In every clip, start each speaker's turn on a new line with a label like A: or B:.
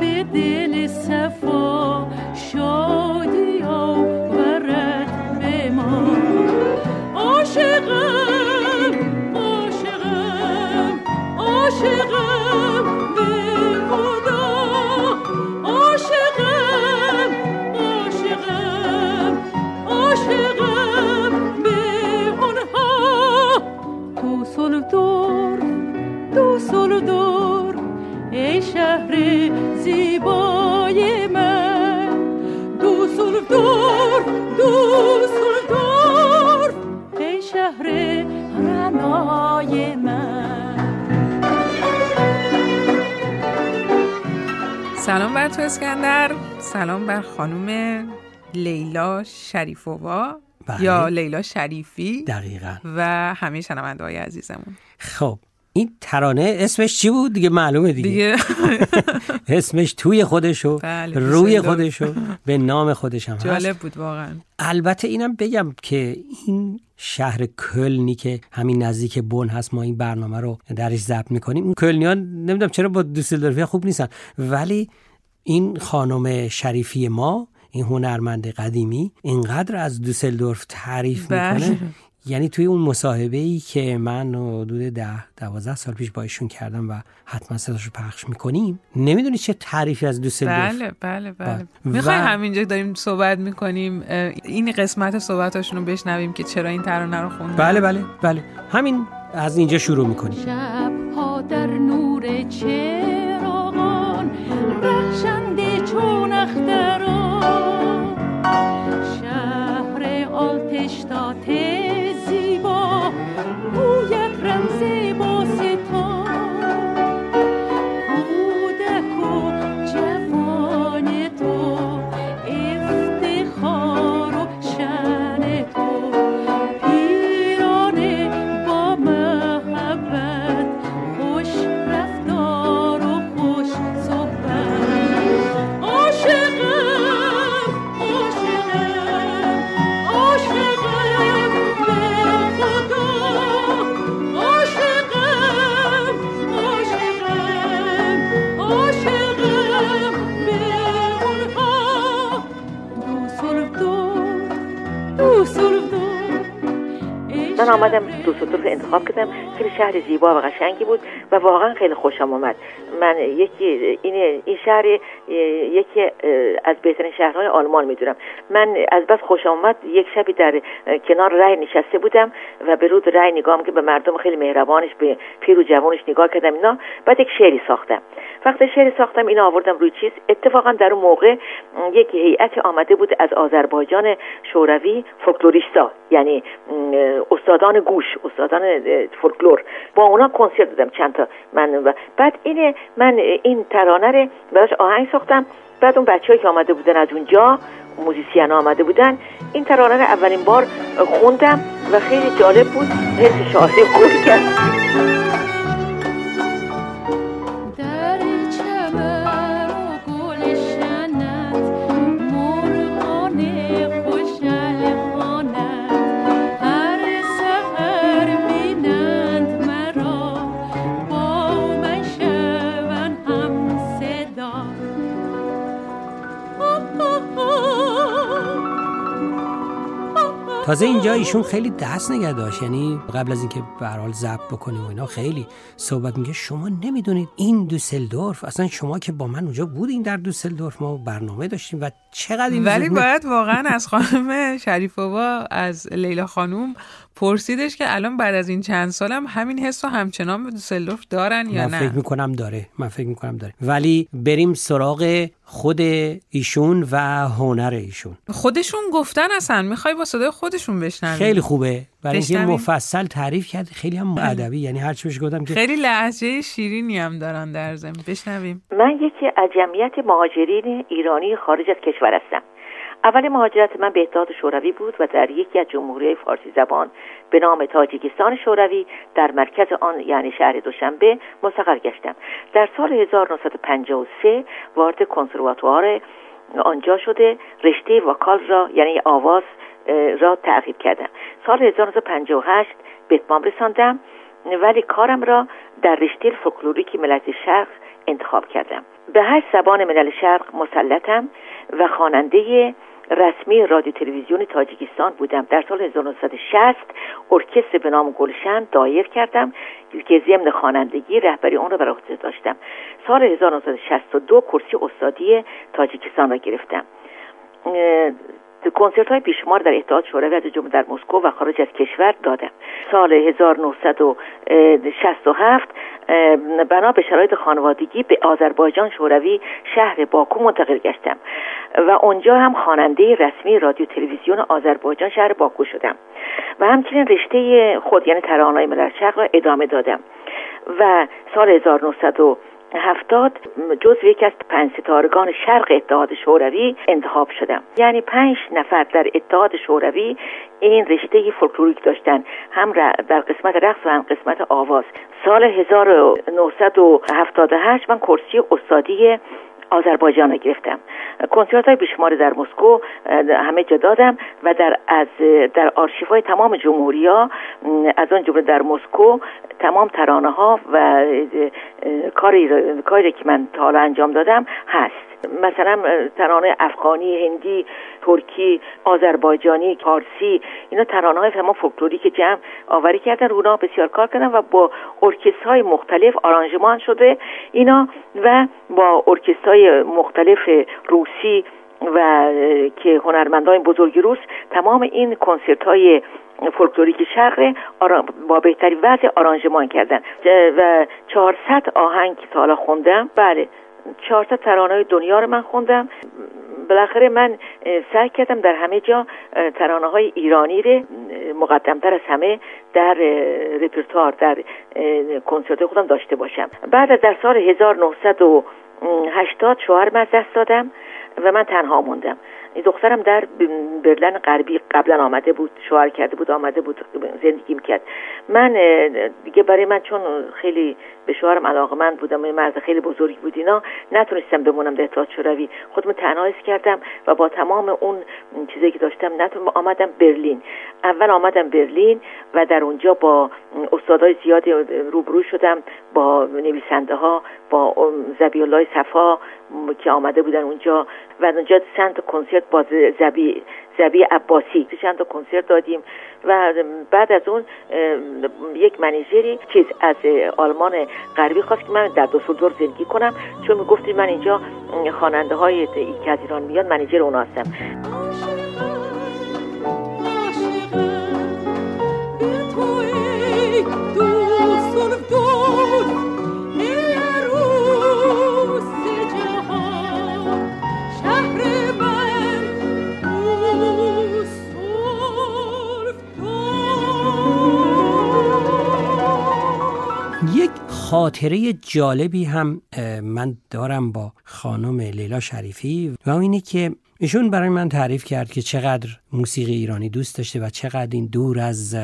A: بدل السفر دو سلطور دو سلطور ای شهر رنای من.
B: سلام بر تو اسکندر. سلام بر خانم لیلا شریفووا.
C: بله.
B: یا لیلا شریفی.
C: دقیقا.
B: و همه شنونده های عزیزمون.
C: خب این ترانه اسمش چی بود؟ دیگه معلومه دیگه,
B: دیگه.
C: اسمش توی خودشو
B: بله،
C: روی
B: دوسلدورف.
C: خودشو به نام خودش هم هست.
B: جالب بود واقعا.
C: البته اینم بگم که این شهر کلنی که همین نزدیک بن هست ما این برنامه رو درش ضبط می‌کنیم. اون کلنیان نمی‌دونم چرا با دوسلدورفی خوب نیستن ولی این خانم شریفی ما این هنرمند قدیمی اینقدر از دوسلدورف تعریف
B: بله.
C: می‌کنه. یعنی توی اون مصاحبه ای که من حدود ده دوازده سال پیش با ایشون کردم و حتما صداش رو پخش می‌کنیم نمی‌دونی چه تعریفی از دوسلدورف
B: بله بله بله.
C: بله.
B: می‌خوای
C: و-
B: همینجا داریم صحبت می‌کنیم. این قسمت صحبتاشون رو بشنویم که چرا این ترانه رو خوندن.
C: بله بله بله. همین از اینجا شروع می‌کنیم.
A: شبها در نور چراغان
D: آمدم دوسلدورف انتخاب کردم. خیلی شهر زیبا و قشنگی بود و واقعا خیلی خوشم آمد من یکی این این شهر یکی از بهترین شهرهای آلمان می‌دونم. من از بس خوشم آمد یک شبی در کنار رای نشسته بودم و به رود رای نگاه که به مردم خیلی مهربانش به پیر و جوانش نگاه کردم اینا. بعد یک شعری ساختم. وقتی شعری ساختم اینو آوردم روی چیز. اتفاقا در اون موقع یک هیئت آمده بود از آذربایجان شوروی فولکلوریستا یعنی استادان گوش استادان فولکلور. با اونا کنسرت دادم چند تا من بعد این من این ترانه رو براش آهنگ ساختم بعد اون بچه‌ای که آمده بودن از اونجا موزیسین آمده بودن این ترانه رو اولین بار خوندم و خیلی جالب بود. حس شاهده خوبی کرد
C: تازه اینجا ایشون خیلی دست نگه داشت. یعنی قبل از اینکه به هر حال ضبط بکنیم و اینا خیلی صحبت میگه شما نمی‌دونید این دوسلدورف اصلا شما که با من اونجا بودین در دوسلدورف ما برنامه داشتیم و چقدر این
B: ولی باید واقعا از خانم شریفووا از لیلا خانوم پرسیدش که الان بعد از این چند سالم همین حس رو همچنان به دوسلدورف دارن یا
C: من فکر
B: نه
C: می‌کنم داره. من فکر می‌کنم داره. ولی بریم سراغ خود ایشون و هنر ایشون.
B: خودشون گفتن اصلا. می‌خوای با صدای خودشون بشنوی.
C: خیلی خوبه. برای اینکه. مفصل تعریف کرد. خیلی هم ادبی. یعنی هر چی بهش گفتم که
B: خیلی لحجه شیرینی هم دارن در ضمن. بشنویم.
D: من یکی از جمعیت مهاجرین ایرانی خارج از کشور هستم. اول مهاجرت من به اتحاد شوروی بود و در یکی از جمهوری فارسی زبان به نام تاجیکستان شوروی در مرکز آن یعنی شهر دوشنبه مستقر گشتم. در سال 1953 وارد کنسرواتوار آنجا شده رشته وکال را یعنی آواز را تعقیب کردم. سال 1958 به اتمام رساندم ولی کارم را در رشته فولکلوریک ملت شرق انتخاب کردم. به هشت زبان ملل شرق مسلطم و خواننده رسمی رادیو تلویزیون تاجیکستان بودم. در سال 1960 ارکستر به نام گلشن دایر کردم. که ضمن خوانندگی رهبری آن را بر عهده داشتم. سال 1962 کرسی استادی تاجیکستان را گرفتم. کنسرت های بیشمار در اتحاد شوروی از جمله در مسکو و خارج از کشور دادم سال 1967 اه، بنا به شرایط خانوادگی به آذربایجان شوروی شهر باکو منتقل گشتم و اونجا هم خواننده رسمی رادیو تلویزیون آذربایجان شهر باکو شدم و همچنین رشته خود یعنی ترانه‌های ملل شرق را ادامه دادم. و سال 1970 جزو یکی از پنج ستارگان شرق اتحاد شوروی انتخاب شدم. یعنی پنج نفر در اتحاد شوروی این رشته فولکلوریک داشتن. هم در قسمت رقص و هم قسمت آواز. سال 1978 من کرسی استادی آذربایجان گرفتم. کنسرت های بیشمار در مسکو همه جا دادم و در از در آرشیف های تمام جمهوری ها از آن جمله در مسکو تمام ترانه ها و کاری که من تا حالا انجام دادم هست. مثلا ترانه افغانی هندی ترکی آذربایجانی فارسی اینا ترانه های تمام فولکلوریک جمع آوری کردن رونا بسیار کار کردن و با ارکستر های مختلف آرانژمان شده اینا و با ارکستر های مختلف روسی و که هنرمندان بزرگ روس تمام این کنسرت های فولکلوریک شرق با بهترین وضع آرانژمان کردن. و 400 آهنگ تا حالا خوندم. بله 400 ترانه دنیا رو من خوندم. بالاخره من سعی کردم در همه جا ترانه های ایرانی رو مقدمتر از همه در رپرتوار در کنسرت خودم داشته باشم. بعد در سال 1980 شوهرم از دست دادم و من تنها موندم. دخترم در برلن غربی قبلا آمده بود شوهر کرده بود آمده بود زندگی می‌کرد. من دیگه برای من چون خیلی به شوهرم علاقه من بودم یه مرد خیلی بزرگی بود اینا نتونستم بمونم در اتحاد شوروی. خودم تنها کردم و با تمام اون چیزایی که داشتم نتونم آمدم برلین. اول آمدم برلین و در اونجا با استادای زیادی روبرو شدم با نویسنده ها با زبی الله صفا که آمده بودن اونجا و اونجا چند کنسرت با زبی زبی عباسی. چند تا کنسرت دادیم و بعد از اون یک منیجری چیز از آلمان غربی خواست که من در دوسلدورف زندگی کنم. چون می‌گفتی من اینجا خواننده های که از ایران میاد منیجر اونا هستم.
C: خاطره جالبی هم من دارم با خانم لیلا شریفی و اینه که ایشون برای من تعریف کرد که چقدر موسیقی ایرانی دوست داشته و چقدر این دور از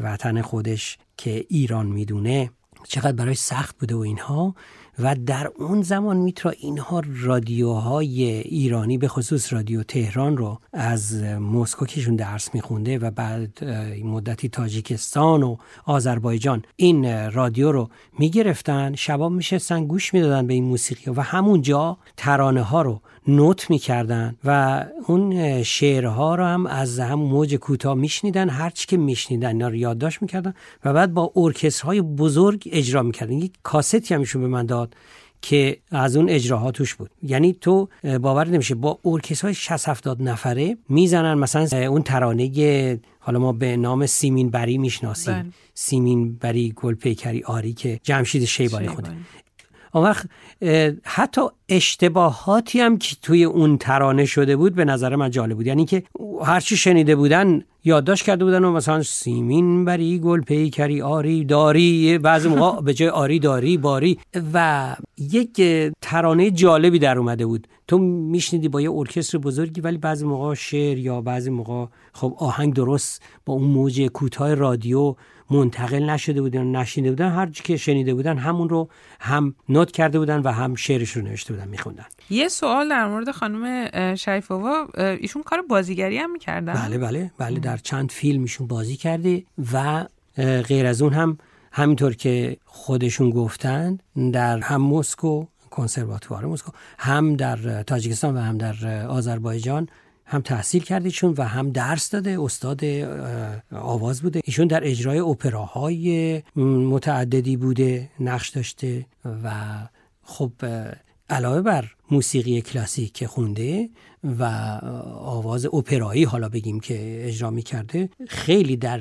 C: وطن خودش که ایران می‌دونه چقدر برای سخت بوده و اینها. و در اون زمان میترا اینها رادیوهای ایرانی به خصوص رادیو تهران رو از مسکو کهشون درس میخونده و بعد مدتی تاجیکستان و آذربایجان این رادیو رو می‌گرفتن. شباب میشستن گوش می‌دادن به این موسیقی و همونجا ترانه ها رو نوت می‌کردن و اون شعرها رو هم از هم موج کوتاه میشنیدن هرچی که میشنیدن اینا یادداشت می‌کردن و بعد با ارکسترهای بزرگ اجرا می‌کردن. یک کاستی همیشون به من داد. که از اون اجراها توش بود. یعنی تو باور نمیشه با ارکسترهای 60 70 نفره می‌زنن مثلا اون ترانه حالا ما به نام سیمین بری می‌شناسیم.
B: بله.
C: سیمین بری گل پیکری آری که جمشید شیبانی خونده. اون وقت حتی اشتباهاتی هم که توی اون ترانه شده بود به نظر من جالب بود. یعنی که هرچی شنیده بودن یادداشت کرده بودن و مثلا سیمین بری گل پیکری آری داری بعضی موقع به جای آری داری باری. و یک ترانه جالبی در اومده بود. تو میشنیدی با یه ارکستر بزرگی ولی بعضی موقع شعر یا بعضی موقع خب آهنگ درست با اون موج کوتاه رادیو منتقل نشده بودن نشینده بودن. هر که شنیده بودن همون رو هم نوت کرده بودن و هم شعرش رو نوشته بودن میخوندن.
B: یه سوال در مورد خانم شریفووا ایشون کار بازیگری هم می‌کردن؟
C: بله بله بله. در چند فیلم ایشون بازی کرده و غیر از اون هم همینطور که خودشون گفتند در هم مسکو کنسرواتوار مسکو هم در تاجیکستان و هم در آذربایجان هم تحصیل کرده ایشون و هم درس داده. استاد آواز بوده. ایشون در اجرای اپراهای متعددی بوده نقش داشته و خب علاوه بر موسیقی کلاسیک که خونده و آواز اپرایی حالا بگیم که اجرا می کرده خیلی در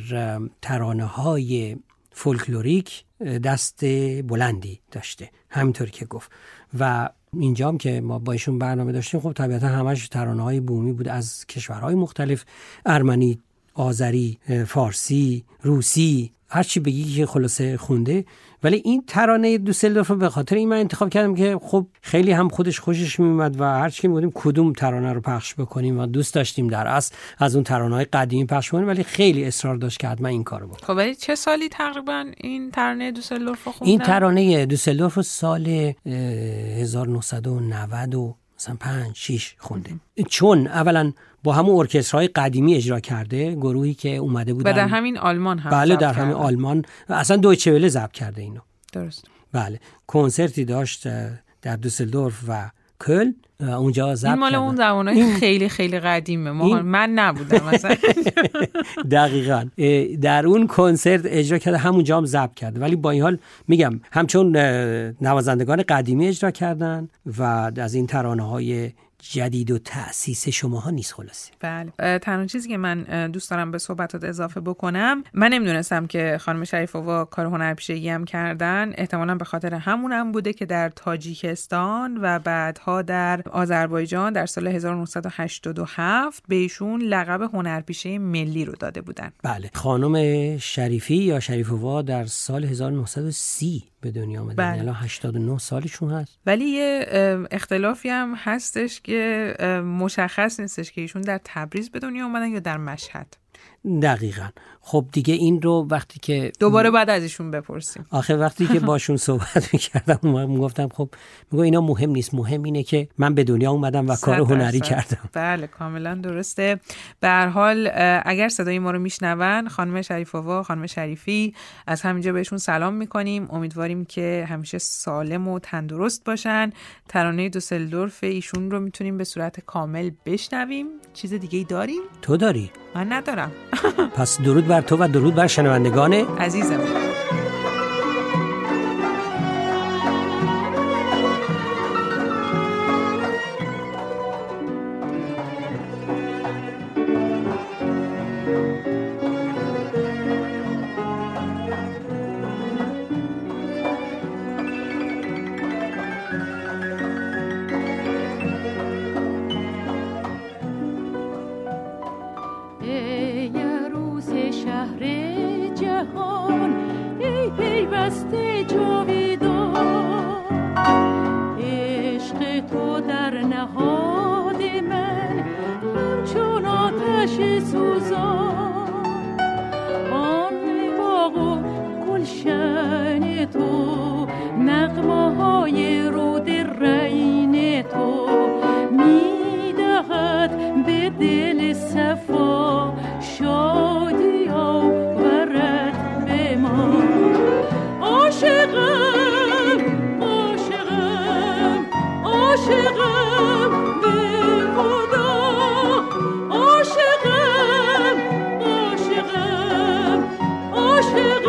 C: ترانه های فولکلوریک دست بلندی داشته. همینطور که گفت. و اینجام که ما با ایشون برنامه داشتیم خب طبیعتا همش ترانه های بومی بود از کشورهای مختلف. ارمنی آذری فارسی روسی هر چی بگی که خلاصه خونده. ولی این ترانه دوسلدورف رو به خاطر این من انتخاب کردم که خب خیلی هم خودش خوشش میومد و هر چی می‌گفتیم کدوم ترانه رو پخش بکنیم و دوست داشتیم در اصل از اون ترانه های قدیمی پخش کنیم ولی خیلی اصرار داشت که حتما این کارو بکنم
B: خب ولی چه سالی تقریبا این ترانه دوسلدورف رو خوندن؟
C: این ترانه دوسلدورف سال 1990 و مثلا 5 6 خونده. چون اولا با همون ارکسترهای قدیمی اجرا کرده گروهی که اومده بودن.
B: و در همین آلمان هم
C: بله در همین. آلمان. اصلا دویچه وله ضبط کرده اینو.
B: درست.
C: بله. کنسرتی داشت در دوسلدورف و کل اونجا ضبط
B: این مال. اون زمانای خیلی خیلی قدیمه. ما
C: این-
B: من نبودم مثلا
C: دقیقا. در اون کنسرت اجرا کرده همونجا هم ضبط کرده. ولی با این حال میگم همچون نوازندگان قدیمی اجرا کردن و از این ترانه های جدید و تأسیس شماها نیست خلاصه.
B: بله. تنها چیزی که من دوست دارم به صحبتات اضافه بکنم من نمی‌دونستم که خانم شریفووا کار هنرپیشگی هم کردن احتمالا به خاطر همون هم بوده که در تاجیکستان و بعدها در آذربایجان در سال 1987 به ایشون لقب هنرپیشه ملی رو داده بودن.
C: بله. خانم شریفی یا شریفووا در سال 1930 به دنیا آمدن.
B: بله.
C: الان 89 سالشون هست.
B: ولی یه اختلافی هم هستش که مشخص نیستش که ایشون در تبریز به دنیا اومدن یا در مشهد.
C: دقیقا. خب دیگه این رو وقتی که
B: دوباره بعد از ایشون بپرسیم.
C: آخه وقتی که باشون صحبت می‌کردم می‌گفتم خب میگو اینا مهم نیست. مهم اینه که من به دنیا اومدم و کار
B: صد
C: هنری
B: درصد.
C: کردم.
B: بله کاملا درسته. به هر حال اگر صدای ما رو میشنون خانم شریفووا خانم شریفی از همینجا بهشون سلام می‌کنیم. امیدواریم که همیشه سالم و تندرست باشن. ترانه دوسلدورف ایشون رو می‌تونیم به صورت کامل بشنویم. چیز دیگه ای داریم؟
C: تو داری؟
B: من ندارم.
C: پس درود بر تو و درود بر شنوندگان
B: عزیزم.
A: دل صفا شادی آورد به ما. عاشقم عاشقم عاشقم به خدا. عاشقم عاشقم عاشقم.